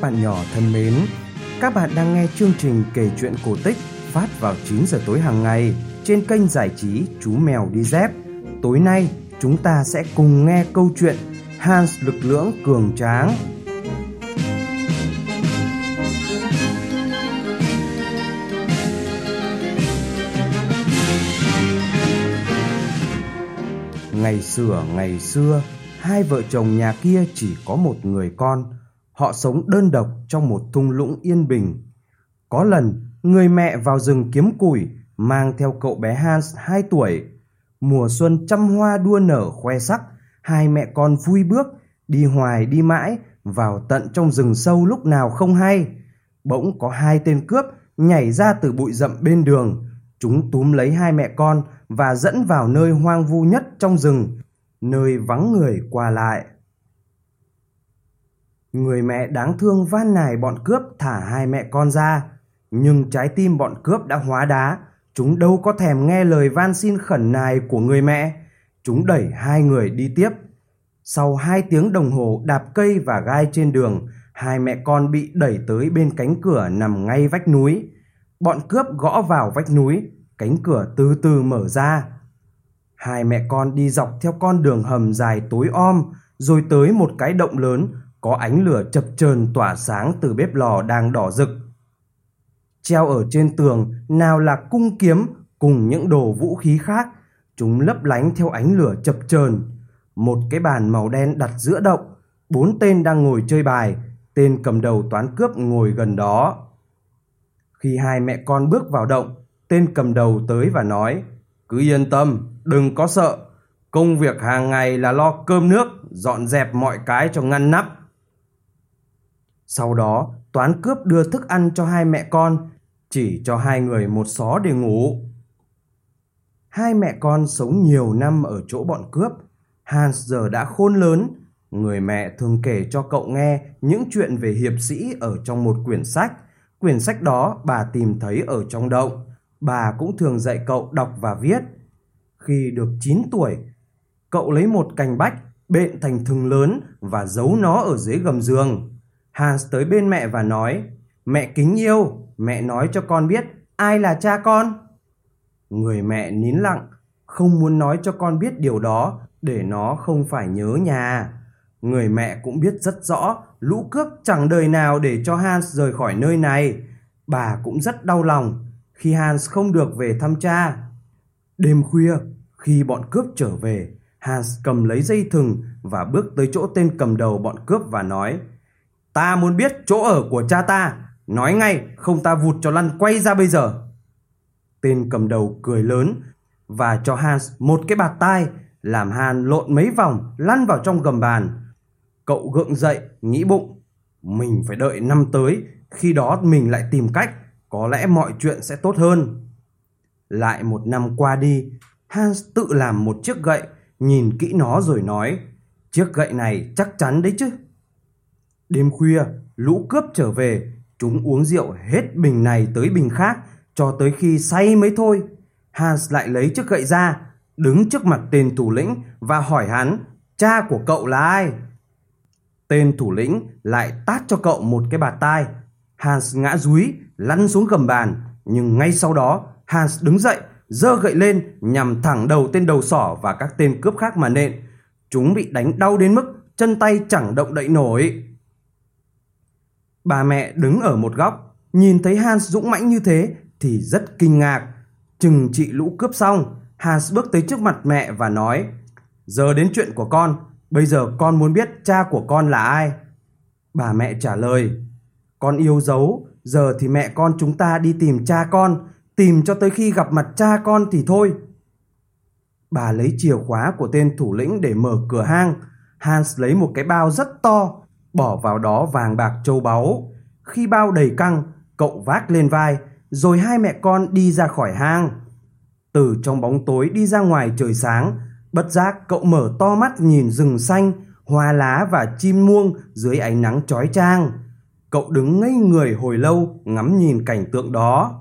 Các bạn nhỏ thân mến, các bạn đang nghe chương trình kể chuyện cổ tích phát vào 9 giờ tối hàng ngày trên kênh giải trí Chú Mèo Đi Dép. Tối nay, chúng ta sẽ cùng nghe câu chuyện Hans lực lưỡng cường tráng. Ngày xưa, ngày xưa, hai vợ chồng nhà kia chỉ có một người con. Họ sống đơn độc trong một thung lũng yên bình. Có lần, người mẹ vào rừng kiếm củi, mang theo cậu bé Hans 2 tuổi. Mùa xuân trăm hoa đua nở khoe sắc, hai mẹ con vui bước, đi hoài đi mãi, vào tận trong rừng sâu lúc nào không hay. Bỗng có hai tên cướp nhảy ra từ bụi rậm bên đường. Chúng túm lấy hai mẹ con và dẫn vào nơi hoang vu nhất trong rừng, nơi vắng người qua lại. Người mẹ đáng thương van nài bọn cướp thả hai mẹ con ra, nhưng trái tim bọn cướp đã hóa đá, chúng đâu có thèm nghe lời van xin khẩn nài của người mẹ. Chúng đẩy hai người đi tiếp. Sau hai tiếng đồng hồ đạp cây và gai trên đường, hai mẹ con bị đẩy tới bên cánh cửa nằm ngay vách núi. Bọn cướp gõ vào vách núi, cánh cửa từ từ mở ra. Hai mẹ con đi dọc theo con đường hầm dài tối om, rồi tới một cái động lớn có ánh lửa chập chờn tỏa sáng từ bếp lò đang đỏ rực. Treo ở trên tường nào là cung kiếm cùng những đồ vũ khí khác, chúng lấp lánh theo ánh lửa chập chờn. Một cái bàn màu đen đặt giữa động, bốn tên đang ngồi chơi bài, tên cầm đầu toán cướp ngồi gần đó. Khi hai mẹ con bước vào động, tên cầm đầu tới và nói, cứ yên tâm, đừng có sợ, công việc hàng ngày là lo cơm nước, dọn dẹp mọi cái cho ngăn nắp. Sau đó, toán cướp đưa thức ăn cho hai mẹ con, chỉ cho hai người một xó để ngủ. Hai mẹ con sống nhiều năm ở chỗ bọn cướp, Hans giờ đã khôn lớn, người mẹ thường kể cho cậu nghe những chuyện về hiệp sĩ ở trong một quyển sách. Quyển sách đó bà tìm thấy ở trong động. Bà cũng thường dạy cậu đọc và viết. Khi được 9 tuổi, cậu lấy một cành bách, bện thành thừng lớn và giấu nó ở dưới gầm giường. Hans tới bên mẹ và nói, mẹ kính yêu, mẹ nói cho con biết ai là cha con. Người mẹ nín lặng, không muốn nói cho con biết điều đó để nó không phải nhớ nhà. Người mẹ cũng biết rất rõ lũ cướp chẳng đời nào để cho Hans rời khỏi nơi này. Bà cũng rất đau lòng khi Hans không được về thăm cha. Đêm khuya, khi bọn cướp trở về, Hans cầm lấy dây thừng và bước tới chỗ tên cầm đầu bọn cướp và nói Ta muốn biết chỗ ở của cha ta, nói ngay không ta vụt cho lăn quay ra bây giờ. Tên cầm đầu cười lớn và cho Hans một cái bạt tai làm Hans lộn mấy vòng lăn vào trong gầm bàn. Cậu gượng dậy, nghĩ bụng, mình phải đợi năm tới, khi đó mình lại tìm cách, có lẽ mọi chuyện sẽ tốt hơn. Lại một năm qua đi, Hans tự làm một chiếc gậy, nhìn kỹ nó rồi nói, chiếc gậy này chắc chắn đấy chứ. Đêm khuya, lũ cướp trở về, chúng uống rượu hết bình này tới bình khác, cho tới khi say mới thôi. Hans lại lấy chiếc gậy ra, đứng trước mặt tên thủ lĩnh và hỏi hắn, cha của cậu là ai? Tên thủ lĩnh lại tát cho cậu một cái bạt tai. Hans ngã rúi, lăn xuống gầm bàn, nhưng ngay sau đó Hans đứng dậy, giơ gậy lên nhằm thẳng đầu tên đầu sỏ và các tên cướp khác mà nện. Chúng bị đánh đau đến mức chân tay chẳng động đậy nổi. Bà mẹ đứng ở một góc, nhìn thấy Hans dũng mãnh như thế thì rất kinh ngạc. Chừng trị lũ cướp xong, Hans bước tới trước mặt mẹ và nói Giờ đến chuyện của con, bây giờ con muốn biết cha của con là ai? Bà mẹ trả lời Con yêu dấu, giờ thì mẹ con chúng ta đi tìm cha con, tìm cho tới khi gặp mặt cha con thì thôi. Bà lấy chìa khóa của tên thủ lĩnh để mở cửa hang. Hans lấy một cái bao rất to, bỏ vào đó vàng bạc châu báu. Khi bao đầy căng, cậu vác lên vai, rồi hai mẹ con đi ra khỏi hang. Từ trong bóng tối đi ra ngoài trời sáng, bất giác cậu mở to mắt nhìn rừng xanh, hoa lá và chim muông dưới ánh nắng chói chang. Cậu đứng ngây người hồi lâu ngắm nhìn cảnh tượng đó.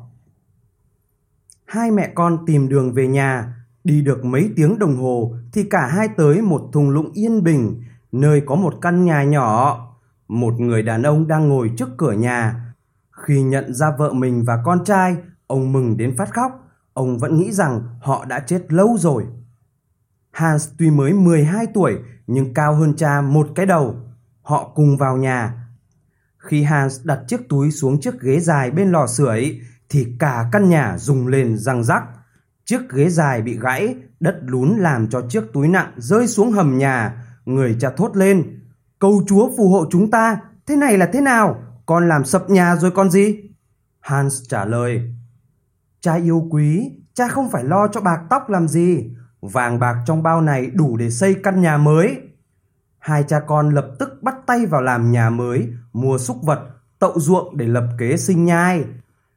Hai mẹ con tìm đường về nhà, đi được mấy tiếng đồng hồ thì cả hai tới một thung lũng yên bình, nơi có một căn nhà nhỏ một người đàn ông đang ngồi trước cửa nhà. Khi nhận ra vợ mình và con trai, ông mừng đến phát khóc. Ông vẫn nghĩ rằng họ đã chết lâu rồi. Hans tuy mới 12 tuổi nhưng cao hơn cha một cái đầu. Họ cùng vào nhà. Khi Hans đặt chiếc túi xuống chiếc ghế dài bên lò sưởi thì cả căn nhà rung lên răng rắc. Chiếc ghế dài bị gãy, đất lún làm cho chiếc túi nặng rơi xuống hầm nhà. Người cha thốt lên, cầu chúa phù hộ chúng ta, thế này là thế nào? Con làm sập nhà rồi con gì? Hans trả lời, cha yêu quý, cha không phải lo cho bạc tóc làm gì. Vàng bạc trong bao này đủ để xây căn nhà mới. Hai cha con lập tức bắt tay vào làm nhà mới, mua súc vật, tậu ruộng để lập kế sinh nhai.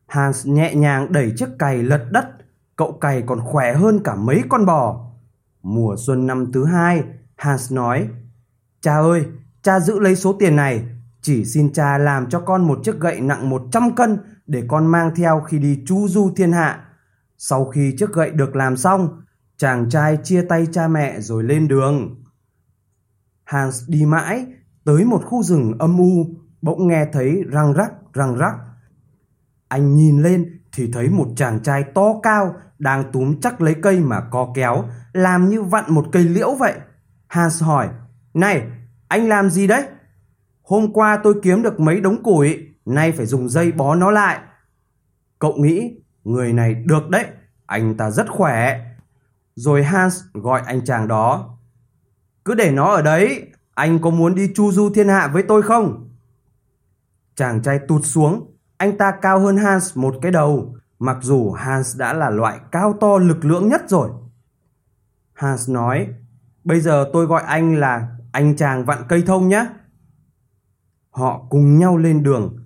Hans nhẹ nhàng đẩy chiếc cày lật đất, cậu cày còn khỏe hơn cả mấy con bò. Mùa xuân năm thứ hai, Hans nói, Cha ơi, cha giữ lấy số tiền này, chỉ xin cha làm cho con một chiếc gậy nặng 100 cân để con mang theo khi đi chu du thiên hạ. Sau khi chiếc gậy được làm xong, chàng trai chia tay cha mẹ rồi lên đường. Hans đi mãi, tới một khu rừng âm u, bỗng nghe thấy răng rắc, răng rắc. Anh nhìn lên thì thấy một chàng trai to cao đang túm chắc lấy cây mà co kéo, làm như vặn một cây liễu vậy. Hans hỏi, này, anh làm gì đấy? Hôm qua tôi kiếm được mấy đống củi, nay phải dùng dây bó nó lại. Cậu nghĩ, người này được đấy, anh ta rất khỏe. Rồi Hans gọi anh chàng đó. Cứ để nó ở đấy, anh có muốn đi chu du thiên hạ với tôi không? Chàng trai tụt xuống, anh ta cao hơn Hans một cái đầu, mặc dù Hans đã là loại cao to lực lưỡng nhất rồi. Hans nói, bây giờ tôi gọi anh là anh chàng vặn cây thông nhé. Họ cùng nhau lên đường.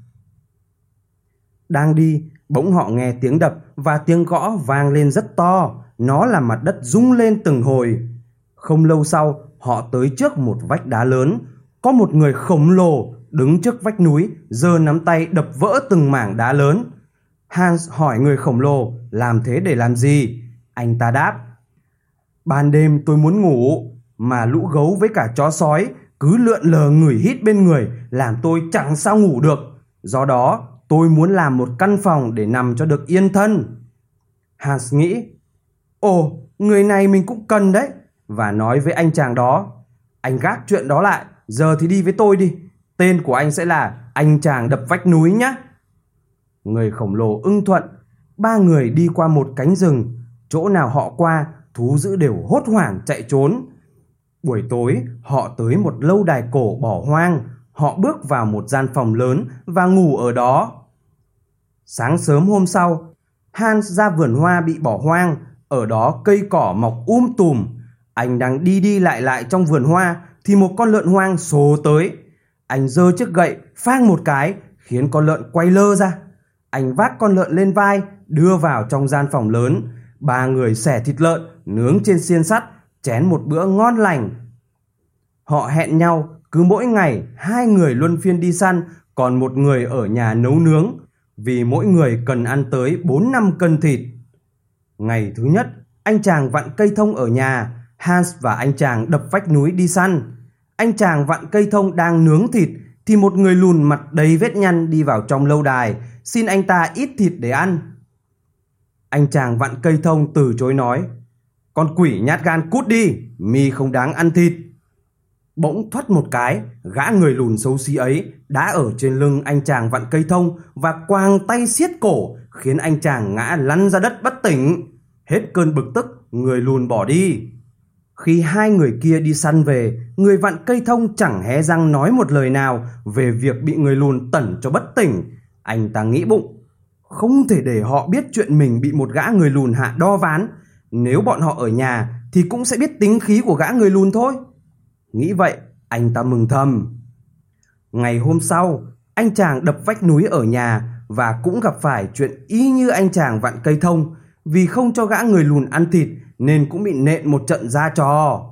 Đang đi, bỗng họ nghe tiếng đập và tiếng gõ vang lên rất to. Nó làm mặt đất rung lên từng hồi. Không lâu sau, họ tới trước một vách đá lớn. Có một người khổng lồ đứng trước vách núi, giơ nắm tay đập vỡ từng mảng đá lớn. Hans hỏi người khổng lồ làm thế để làm gì? Anh ta đáp. Ban đêm tôi muốn ngủ, mà lũ gấu với cả chó sói cứ lượn lờ người hít bên người làm tôi chẳng sao ngủ được. Do đó, tôi muốn làm một căn phòng để nằm cho được yên thân. Hans nghĩ, ồ, người này mình cũng cần đấy. Và nói với anh chàng đó, anh gác chuyện đó lại, giờ thì đi với tôi đi. Tên của anh sẽ là anh chàng đập vách núi nhé. Người khổng lồ ưng thuận, ba người đi qua một cánh rừng, chỗ nào họ qua, thú dữ đều hốt hoảng chạy trốn. Buổi tối, họ tới một lâu đài cổ bỏ hoang, họ bước vào một gian phòng lớn và ngủ ở đó. Sáng sớm hôm sau, Hans ra vườn hoa bị bỏ hoang, ở đó cây cỏ mọc um tùm. Anh đang đi đi lại lại trong vườn hoa thì một con lợn hoang xô tới. Anh giơ chiếc gậy phang một cái khiến con lợn quay lơ ra. Anh vác con lợn lên vai đưa vào trong gian phòng lớn. Ba người xẻ thịt lợn nướng trên xiên sắt chén một bữa ngon lành. Họ hẹn nhau cứ mỗi ngày hai người luân phiên đi săn còn một người ở nhà nấu nướng vì mỗi người cần ăn tới 4 năm cân thịt. Ngày thứ nhất, anh chàng vặn cây thông ở nhà, Hans và anh chàng đập vách núi đi săn. Anh chàng vặn cây thông đang nướng thịt thì một người lùn mặt đầy vết nhăn đi vào trong lâu đài, xin anh ta ít thịt để ăn. Anh chàng vặn cây thông từ chối nói, con quỷ nhát gan cút đi, mi không đáng ăn thịt. Bỗng thoát một cái, gã người lùn xấu xí ấy đã ở trên lưng anh chàng vặn cây thông và quàng tay siết cổ, khiến anh chàng ngã lăn ra đất bất tỉnh. Hết cơn bực tức, người lùn bỏ đi. Khi hai người kia đi săn về, người vặn cây thông chẳng hé răng nói một lời nào về việc bị người lùn tẩn cho bất tỉnh. Anh ta nghĩ bụng, không thể để họ biết chuyện mình bị một gã người lùn hạ đo ván. Nếu bọn họ ở nhà thì cũng sẽ biết tính khí của gã người lùn thôi. Nghĩ vậy, anh ta mừng thầm. Ngày hôm sau, anh chàng đập vách núi ở nhà và cũng gặp phải chuyện y như anh chàng vặn cây thông vì không cho gã người lùn ăn thịt nên cũng bị nện một trận ra trò.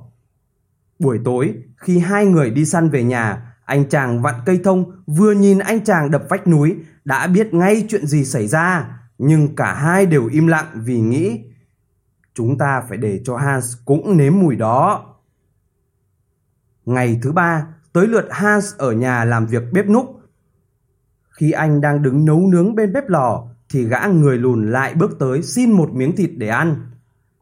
Buổi tối, khi hai người đi săn về nhà, anh chàng vặn cây thông vừa nhìn anh chàng đập vách núi đã biết ngay chuyện gì xảy ra, nhưng cả hai đều im lặng vì nghĩ chúng ta phải để cho Hans cũng nếm mùi đó. Ngày thứ ba, tới lượt Hans ở nhà làm việc bếp núc. Khi anh đang đứng nấu nướng bên bếp lò thì gã người lùn lại bước tới xin một miếng thịt để ăn.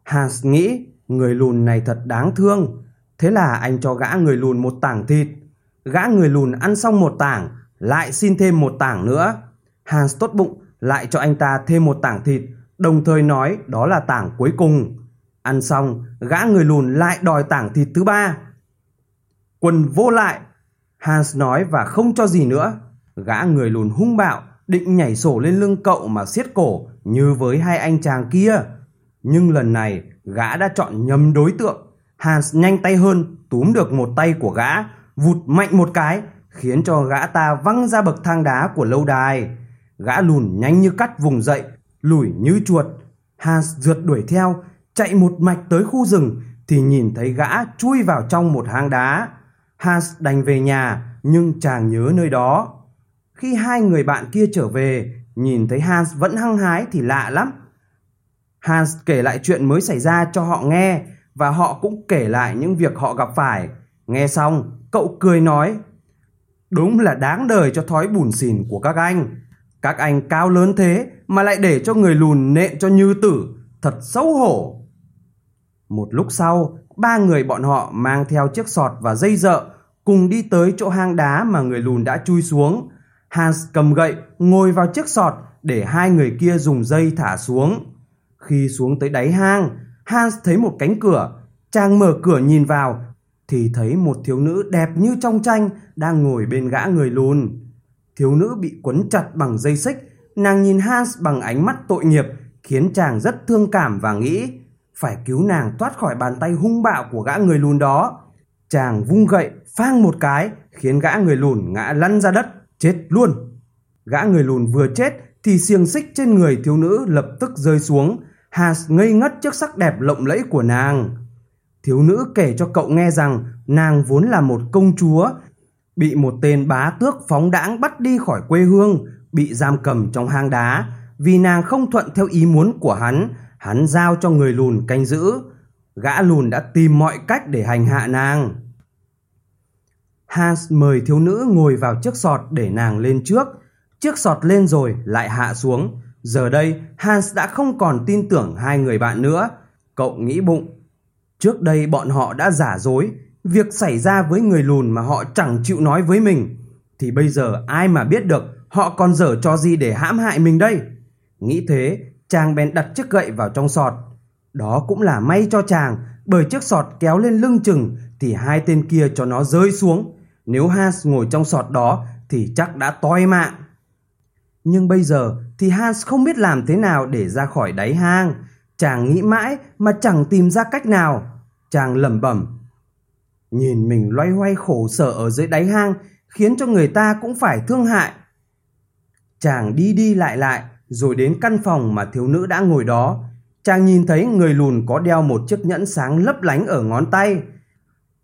Hans nghĩ người lùn này thật đáng thương. Thế là anh cho gã người lùn một tảng thịt. Gã người lùn ăn xong một tảng, lại xin thêm một tảng nữa. Hans tốt bụng lại cho anh ta thêm một tảng thịt, đồng thời nói đó là tảng cuối cùng. Ăn xong, gã người lùn lại đòi tảng thịt thứ ba. quân vô lại, Hans nói và không cho gì nữa. Gã người lùn hung bạo, định nhảy sổ lên lưng cậu mà siết cổ như với hai anh chàng kia. Nhưng lần này, gã đã chọn nhầm đối tượng. Hans nhanh tay hơn, túm được một tay của gã, vụt mạnh một cái, khiến cho gã ta văng ra bậc thang đá của lâu đài. Gã lùn nhanh như cắt vùng dậy, lủi như chuột. Hans rượt đuổi theo, chạy một mạch tới khu rừng thì nhìn thấy gã chui vào trong một hang đá. Hans đành về nhà nhưng chàng nhớ nơi đó. Khi hai người bạn kia trở về, nhìn thấy Hans vẫn hăng hái thì lạ lắm. Hans kể lại chuyện mới xảy ra cho họ nghe và họ cũng kể lại những việc họ gặp phải. Nghe xong, cậu cười nói, Đúng là đáng đời cho thói bùn xỉn của các anh. Các anh cao lớn thế mà lại để cho người lùn nện cho như tử, thật xấu hổ. Một lúc sau, ba người bọn họ mang theo chiếc sọt và dây dợ cùng đi tới chỗ hang đá mà người lùn đã chui xuống. Hans cầm gậy ngồi vào chiếc sọt để hai người kia dùng dây thả xuống. Khi xuống tới đáy hang, Hans thấy một cánh cửa. Chàng mở cửa nhìn vào thì thấy một thiếu nữ đẹp như trong tranh đang ngồi bên gã người lùn. Thiếu nữ bị quấn chặt bằng dây xích, nàng nhìn Hans bằng ánh mắt tội nghiệp khiến chàng rất thương cảm và nghĩ phải cứu nàng thoát khỏi bàn tay hung bạo của gã người lùn đó. Chàng vung gậy, phang một cái, khiến gã người lùn ngã lăn ra đất, chết luôn. Gã người lùn vừa chết thì xiềng xích trên người thiếu nữ lập tức rơi xuống. Hans ngây ngất trước sắc đẹp lộng lẫy của nàng. Thiếu nữ kể cho cậu nghe rằng nàng vốn là một công chúa, bị một tên bá tước phóng đãng bắt đi khỏi quê hương, bị giam cầm trong hang đá. Vì nàng không thuận theo ý muốn của hắn, hắn giao cho người lùn canh giữ. Gã lùn đã tìm mọi cách để hành hạ nàng. Hans mời thiếu nữ ngồi vào chiếc sọt để nàng lên trước. Chiếc sọt lên rồi lại hạ xuống. Giờ đây Hans đã không còn tin tưởng hai người bạn nữa. Cậu nghĩ bụng. Trước đây bọn họ đã giả dối. Việc xảy ra với người lùn mà họ chẳng chịu nói với mình. Thì bây giờ ai mà biết được họ còn dở cho gì để hãm hại mình đây. Nghĩ thế, chàng bèn đặt chiếc gậy vào trong sọt. Đó cũng là may cho chàng, bởi chiếc sọt kéo lên lưng chừng thì hai tên kia cho nó rơi xuống. Nếu Hans ngồi trong sọt đó thì chắc đã toi mạng. Nhưng bây giờ thì Hans không biết làm thế nào để ra khỏi đáy hang. Chàng nghĩ mãi mà chẳng tìm ra cách nào. Chàng lẩm bẩm. Nhìn mình loay hoay khổ sở ở dưới đáy hang khiến cho người ta cũng phải thương hại. Chàng đi đi lại lại rồi đến căn phòng mà thiếu nữ đã ngồi đó. Chàng nhìn thấy người lùn có đeo một chiếc nhẫn sáng lấp lánh ở ngón tay.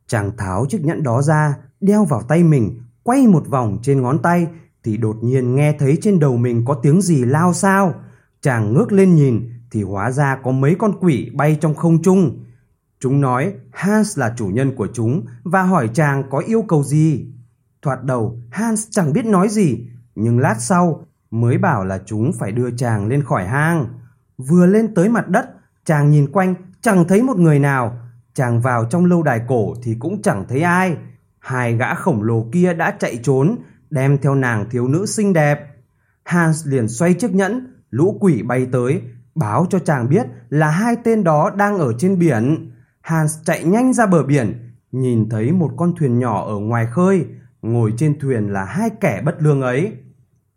Chàng tháo chiếc nhẫn đó ra, đeo vào tay mình, quay một vòng trên ngón tay thì đột nhiên nghe thấy trên đầu mình có tiếng gì lao sao. Chàng ngước lên nhìn thì hóa ra có mấy con quỷ bay trong không trung. Chúng nói Hans là chủ nhân của chúng và hỏi chàng có yêu cầu gì. Thoạt đầu Hans chẳng biết nói gì, nhưng lát sau mới bảo là chúng phải đưa chàng lên khỏi hang. Vừa lên tới mặt đất, chàng nhìn quanh chẳng thấy một người nào. Chàng vào trong lâu đài cổ thì cũng chẳng thấy ai. Hai gã khổng lồ kia đã chạy trốn, đem theo nàng thiếu nữ xinh đẹp. Hans liền xoay chiếc nhẫn, lũ quỷ bay tới, báo cho chàng biết là hai tên đó đang ở trên biển. Hans chạy nhanh ra bờ biển, nhìn thấy một con thuyền nhỏ ở ngoài khơi, ngồi trên thuyền là hai kẻ bất lương ấy.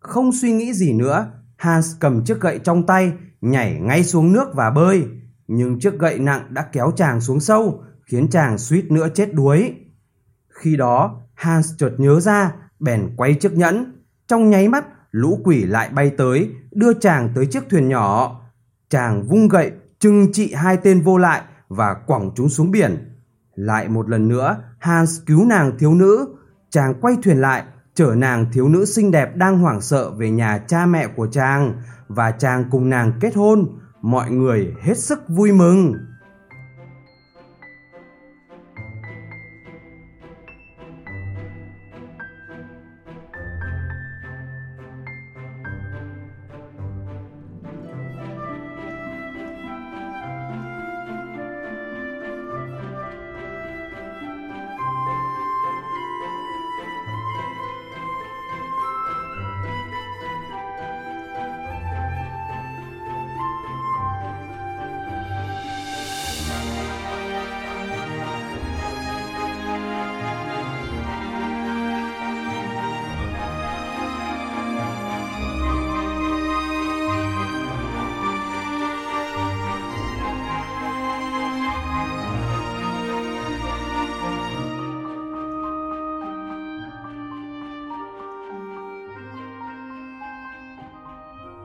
Không suy nghĩ gì nữa, Hans cầm chiếc gậy trong tay, nhảy ngay xuống nước và bơi. Nhưng chiếc gậy nặng đã kéo chàng xuống sâu, khiến chàng suýt nữa chết đuối. Khi đó, Hans chợt nhớ ra, bèn quay chiếc nhẫn. Trong nháy mắt, lũ quỷ lại bay tới, đưa chàng tới chiếc thuyền nhỏ. Chàng vung gậy, trừng trị hai tên vô lại và quẳng chúng xuống biển. Lại một lần nữa, Hans cứu nàng thiếu nữ. Chàng quay thuyền lại, chở nàng thiếu nữ xinh đẹp đang hoảng sợ về nhà cha mẹ của chàng và chàng cùng nàng kết hôn. Mọi người hết sức vui mừng.